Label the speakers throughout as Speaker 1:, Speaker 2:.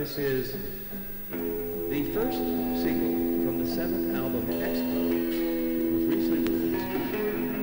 Speaker 1: This is the first single from the seventh album, Expo. It was recently released.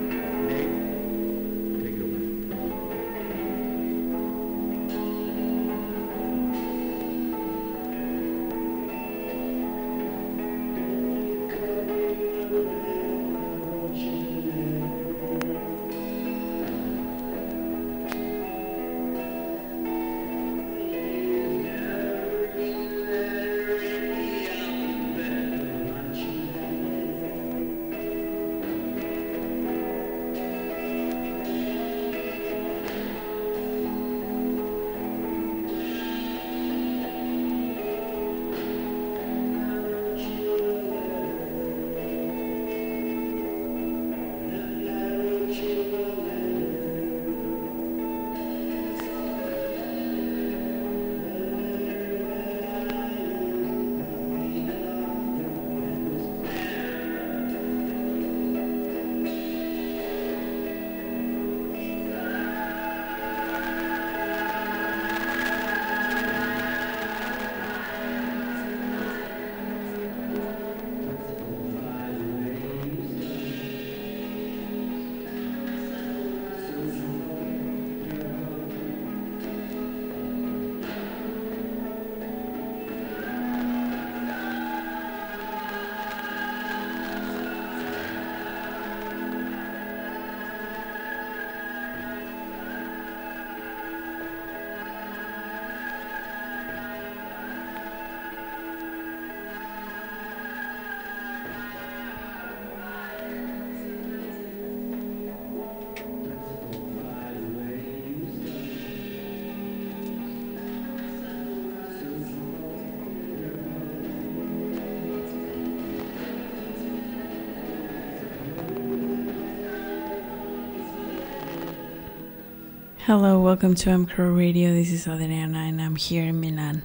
Speaker 2: Hello, welcome to MCRO Radio. This is Adriana, and I'm here in Milan,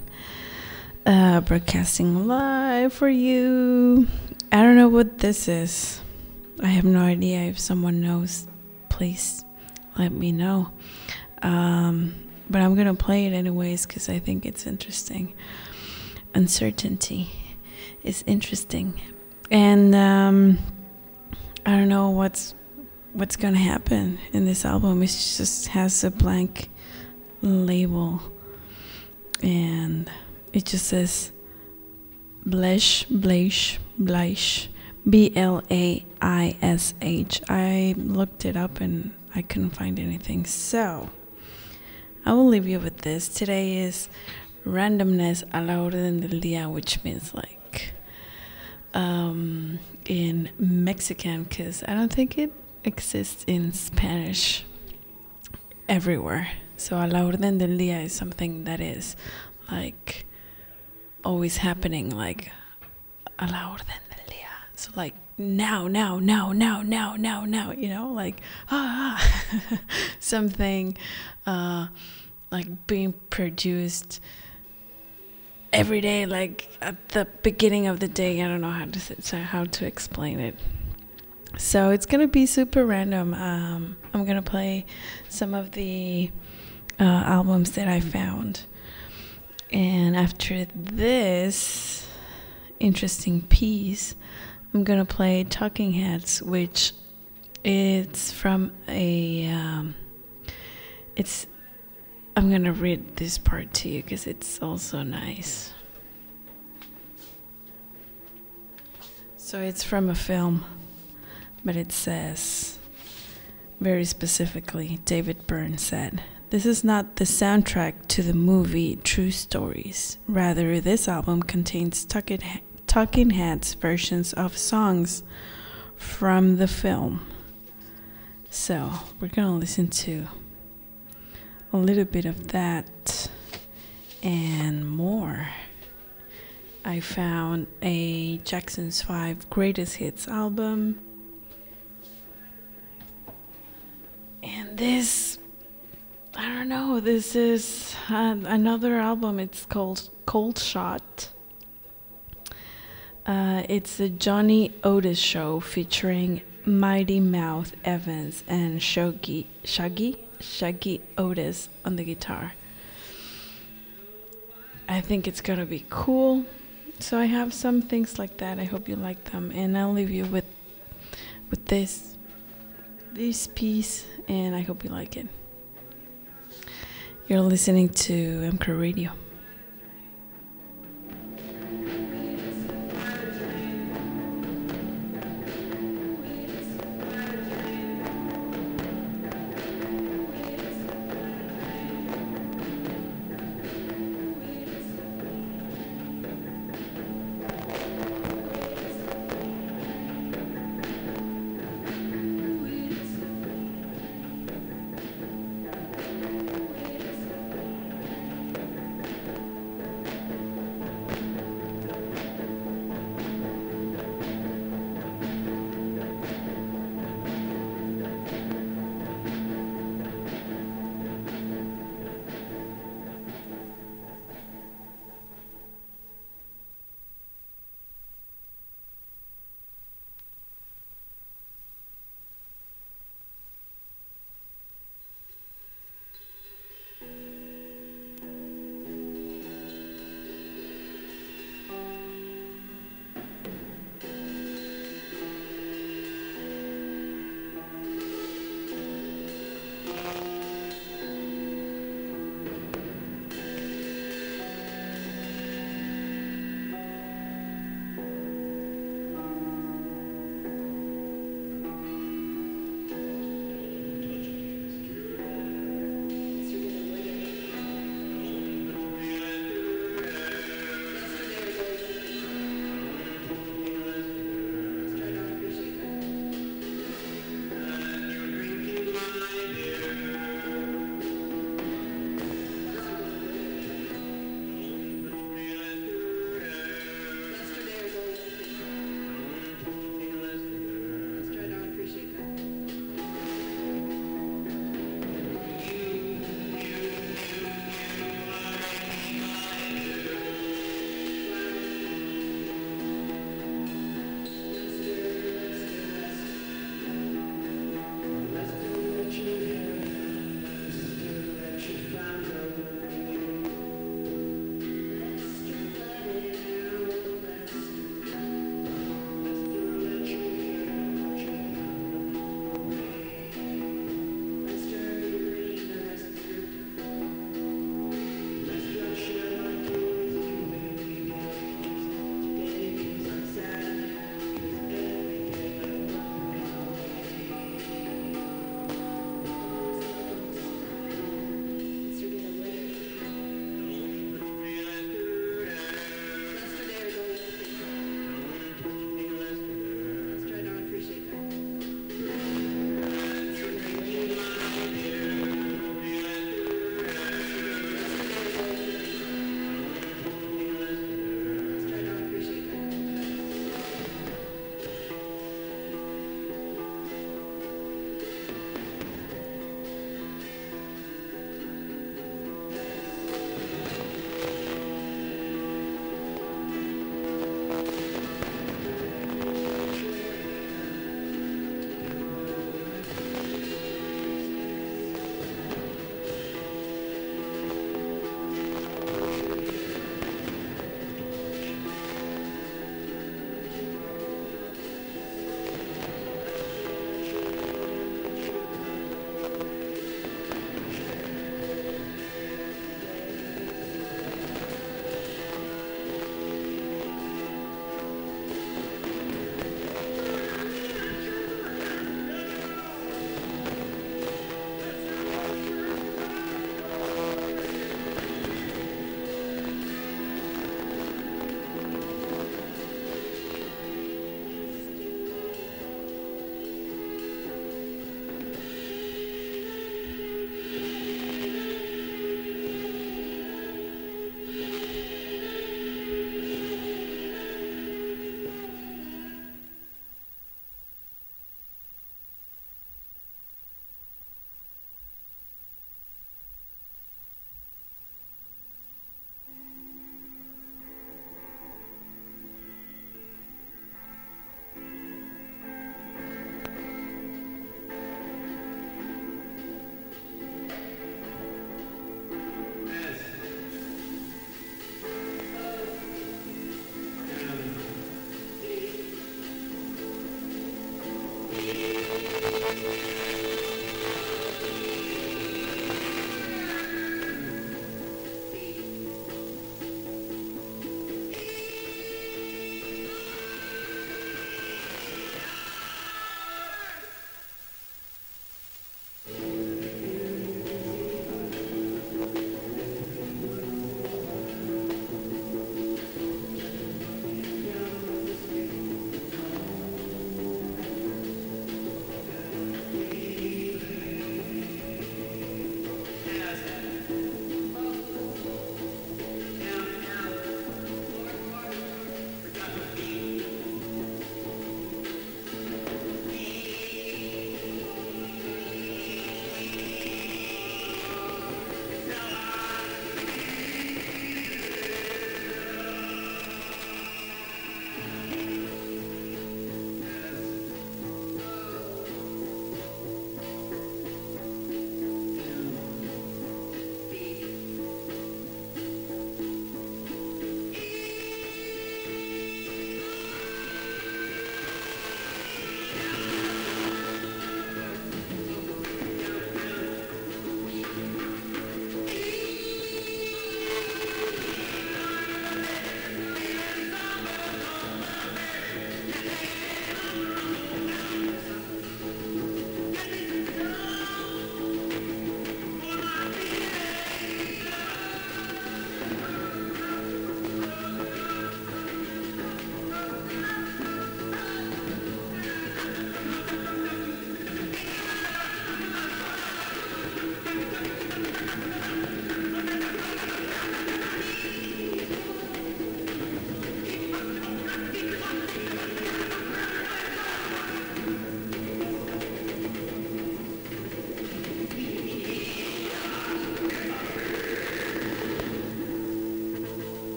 Speaker 2: uh, broadcasting live for you. I don't know what this is. I have no idea. If someone knows, please let me know. Um, but I'm gonna play it anyways because I think it's interesting. Uncertainty is interesting, and um, I don't know what's what's gonna happen in this album. It just has a blank label, and it just says Blesh, Blaish, Blaish, B L A I S H. I looked it up and I couldn't find anything. So I will leave you with this. Today is randomness a la orden del día, which means like um, in Mexican, because I don't think it exists in Spanish everywhere. So a la orden del día is something that is like always happening, like a la orden del día. So like now, now, now, now, now, now, now, you know, like ah, ah. something uh, like being produced every day, like at the beginning of the day. I don't know how to how to explain it. So it's gonna be super random. Um, I'm gonna play some of the uh, albums that I found, and after this interesting piece, I'm gonna play Talking Heads, which it's from a. Um, it's. I'm gonna read this part to you because it's also nice. So it's from a film but it says very specifically David Byrne said, This is not the soundtrack to the movie True Stories. Rather, this album contains Talking Heads versions of songs from the film. So, we're gonna listen to a little bit of that and more. I found a Jackson's 5 Greatest Hits album and this i don't know this is another album. It's called cold shot. Uh, it's the johnny otis show featuring mighty mouth evans and shaggy shaggy shaggy otis on the guitar. I think it's gonna be cool. So I have some things like that. I hope you like them, and I'll leave you with with this this piece, and I hope you like it. You're listening to MCR Radio.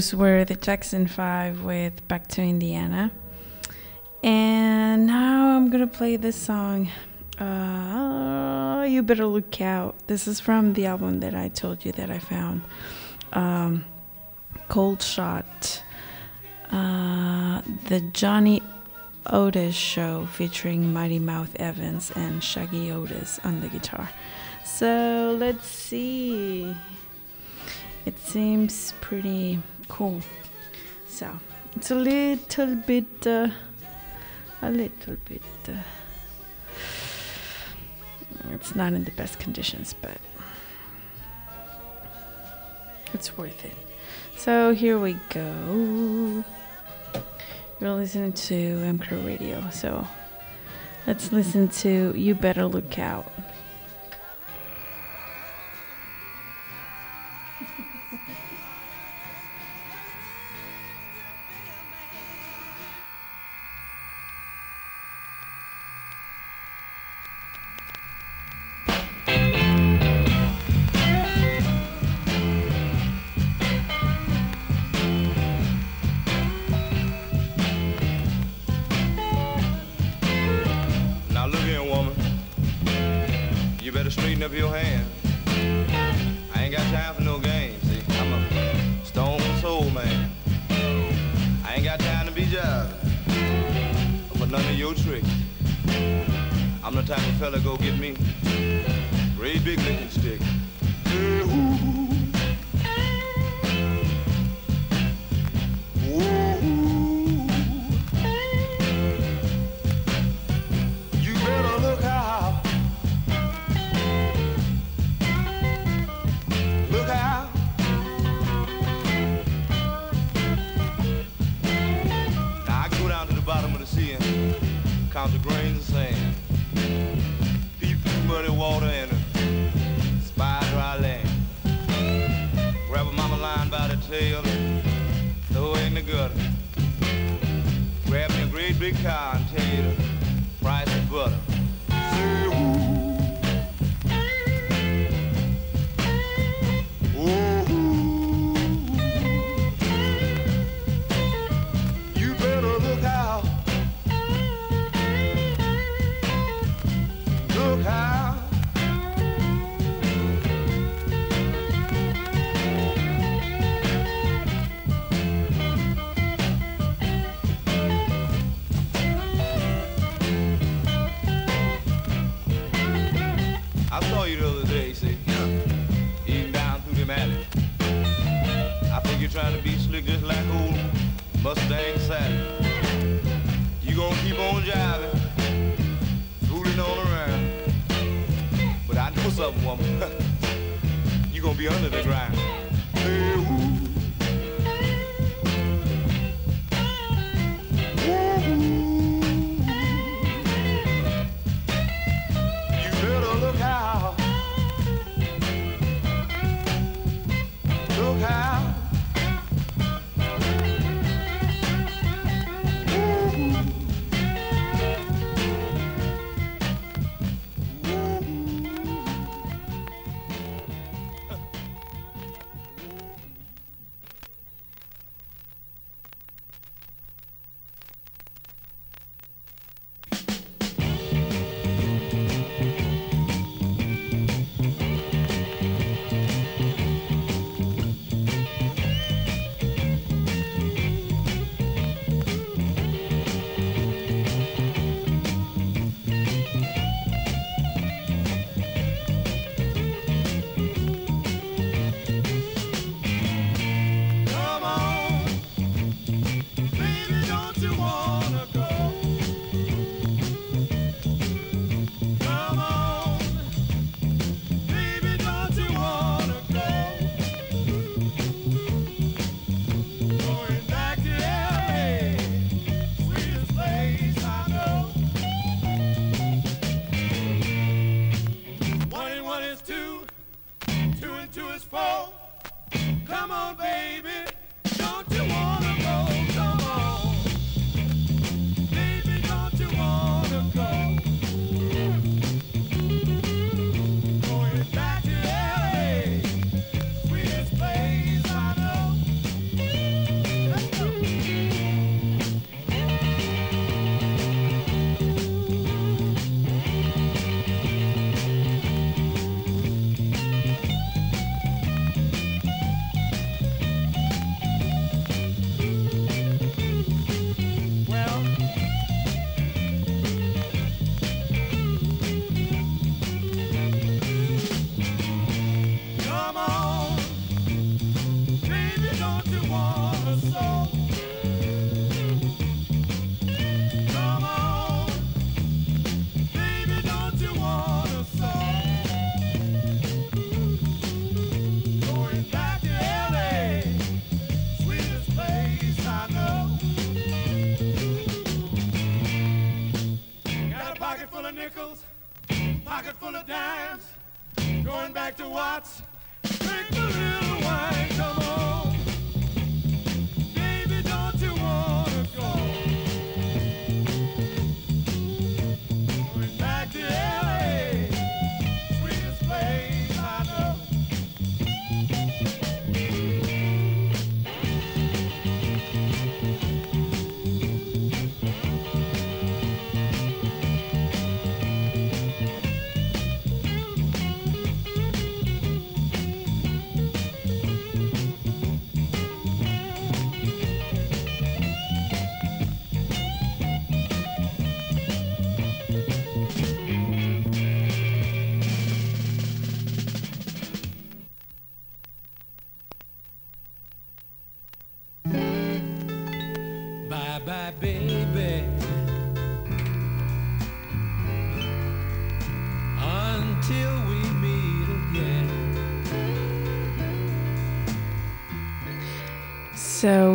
Speaker 2: Those were the Jackson Five with Back to Indiana. And now I'm gonna play this song. Uh, you better look out. This is from the album that I told you that I found. Um, Cold Shot. Uh, the Johnny Otis show featuring Mighty Mouth Evans and Shaggy Otis on the guitar. So let's see. It seems pretty cool. So it's a little bit, uh, a little bit. Uh, it's not in the best conditions, but it's worth it. So here we go. You're listening to MCRO Radio, so let's listen to You Better Look Out.
Speaker 3: fella go get me?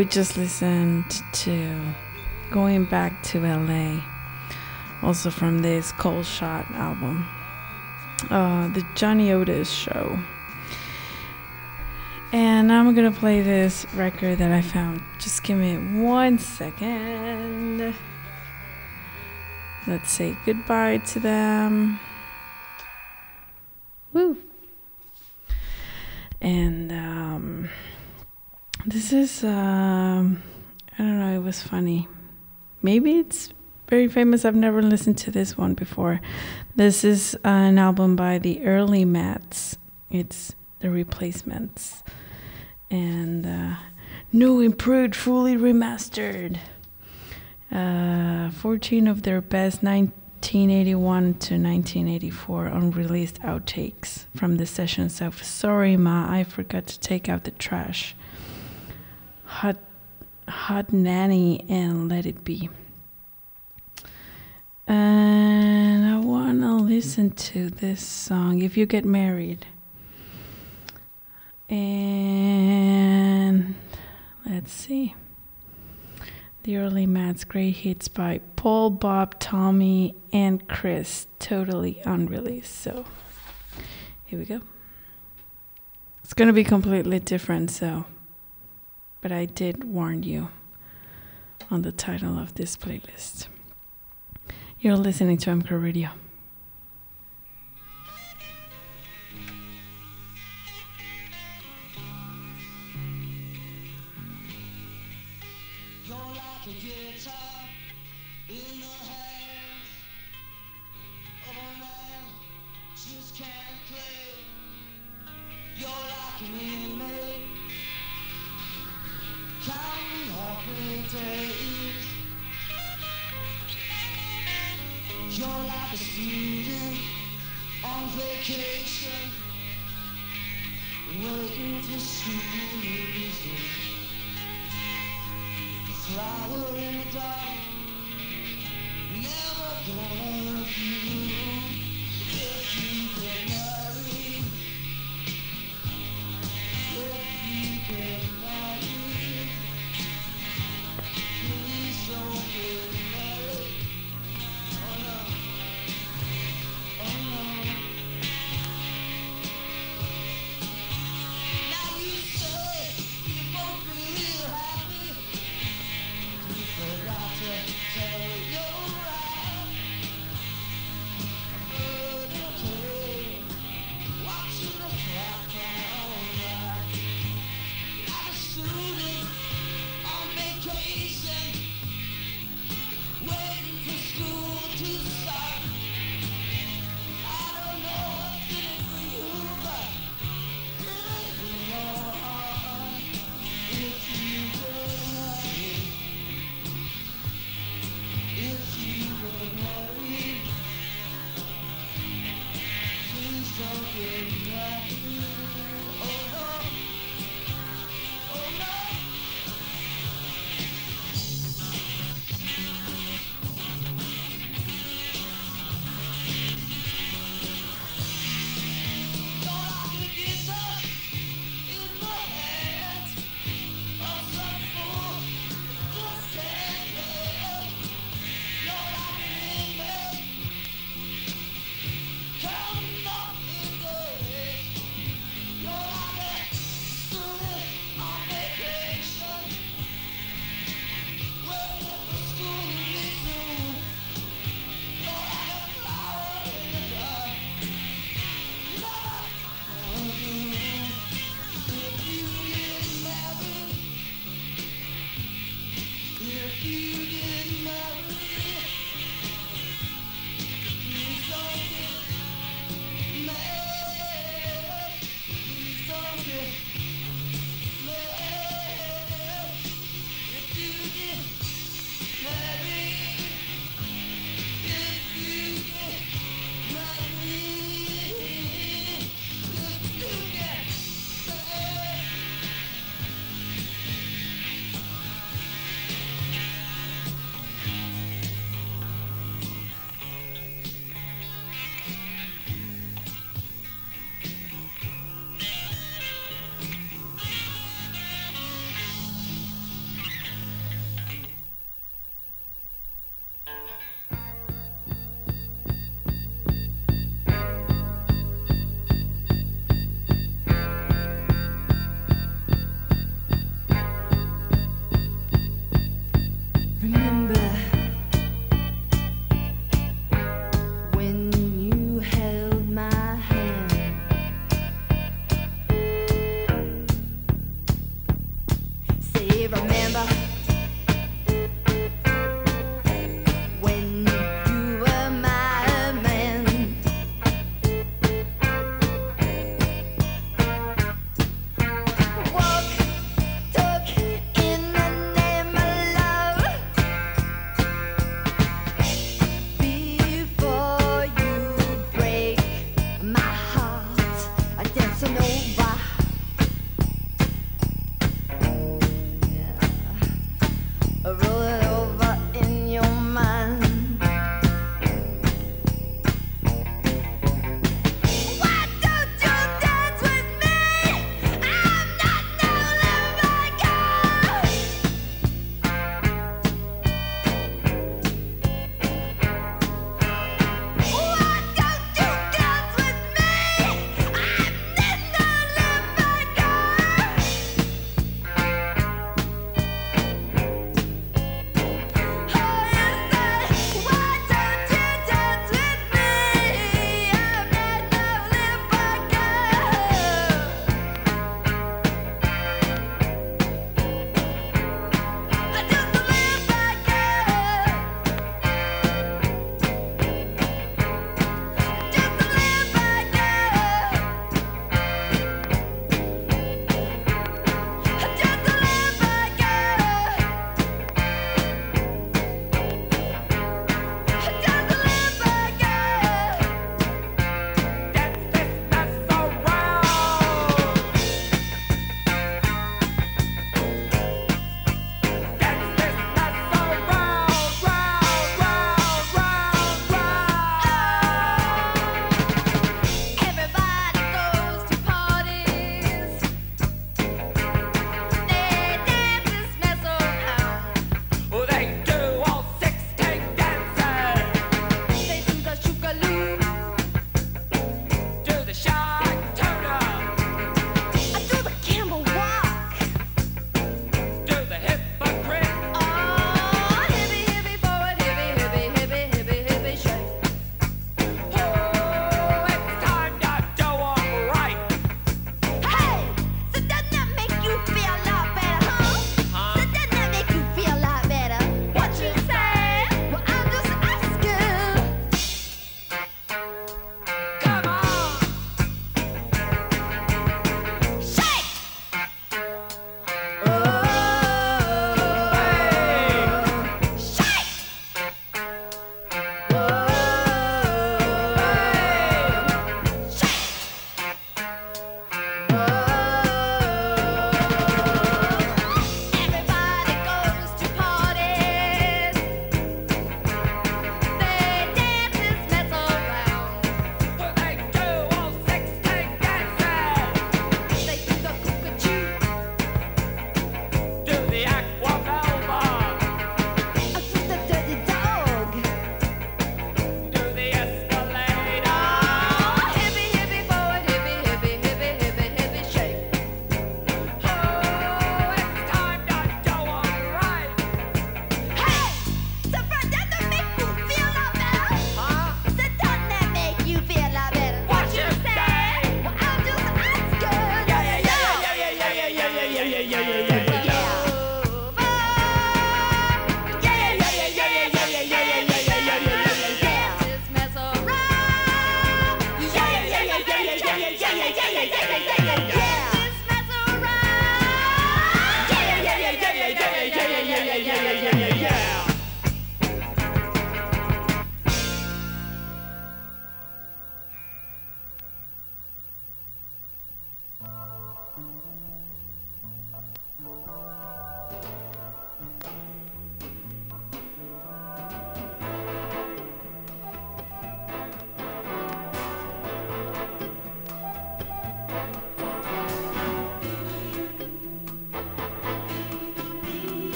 Speaker 3: We
Speaker 2: just listened to Going Back to LA, also from this Cold Shot album, uh, the Johnny Otis show. And I'm gonna play this record that I found. Just give me one second. Let's say goodbye to them. Woo! And um, this is, um, I don't know, it was funny. Maybe it's very famous. I've never listened to this one before. This is an album by the Early Mats. It's The Replacements. And uh, new, improved, fully remastered. Uh, 14 of their best 1981 to 1984 unreleased outtakes from the sessions of Sorry Ma, I Forgot to Take Out the Trash. Hot, Hot Nanny and Let It Be. And I want to listen to this song, If You Get Married. And let's see. The early Mats great hits by Paul, Bob, Tommy, and Chris, totally unreleased. So here we go. It's going to be completely different, so but I did warn you on the title of this playlist. You're listening to MCR Radio.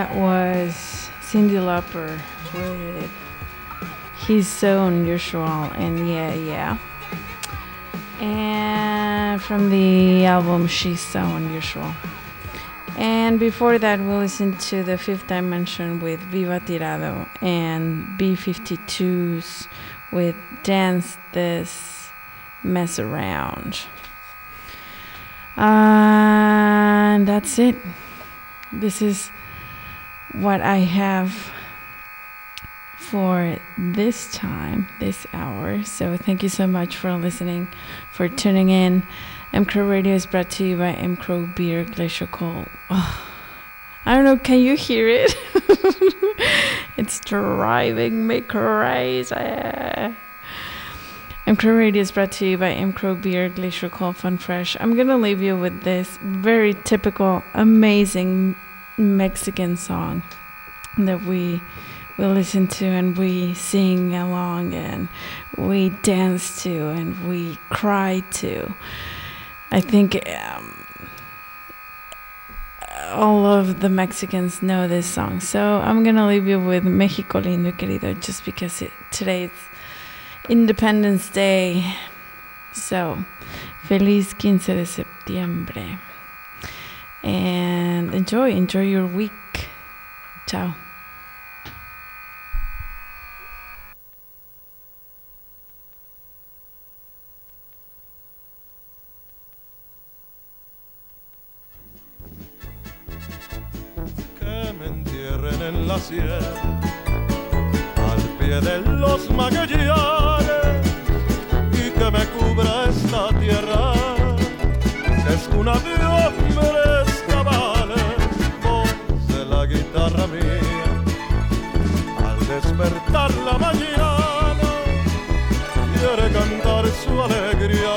Speaker 2: That was Cyndi Lauper with He's So Unusual and Yeah, Yeah. And from the album She's So Unusual. And before that, we listened to The Fifth Dimension with Viva Tirado and B52s with Dance This Mess Around. Uh, and that's it. This is what I have for this time, this hour. So thank you so much for listening, for tuning in. M Crow Radio is brought to you by M Crow Beer Glacier Cold. Oh, I don't know, can you hear it? it's driving me crazy. M Crow Radio is brought to you by M Crow Beer Glacier Cold Fun Fresh. I'm gonna leave you with this very typical, amazing Mexican song that we we listen to and we sing along and we dance to and we cry to. I think um, all of the Mexicans know this song. So I'm gonna leave you with Mexico lindo querido just because it, today it's Independence Day. So, feliz 15 de septiembre. And enjoy, enjoy your week. Ciao.
Speaker 3: que me entierren en la sierra, al pie de los magallanes, y que me cubra esta tierra, es cuna de despertar la mañana quiere cantar su alegría.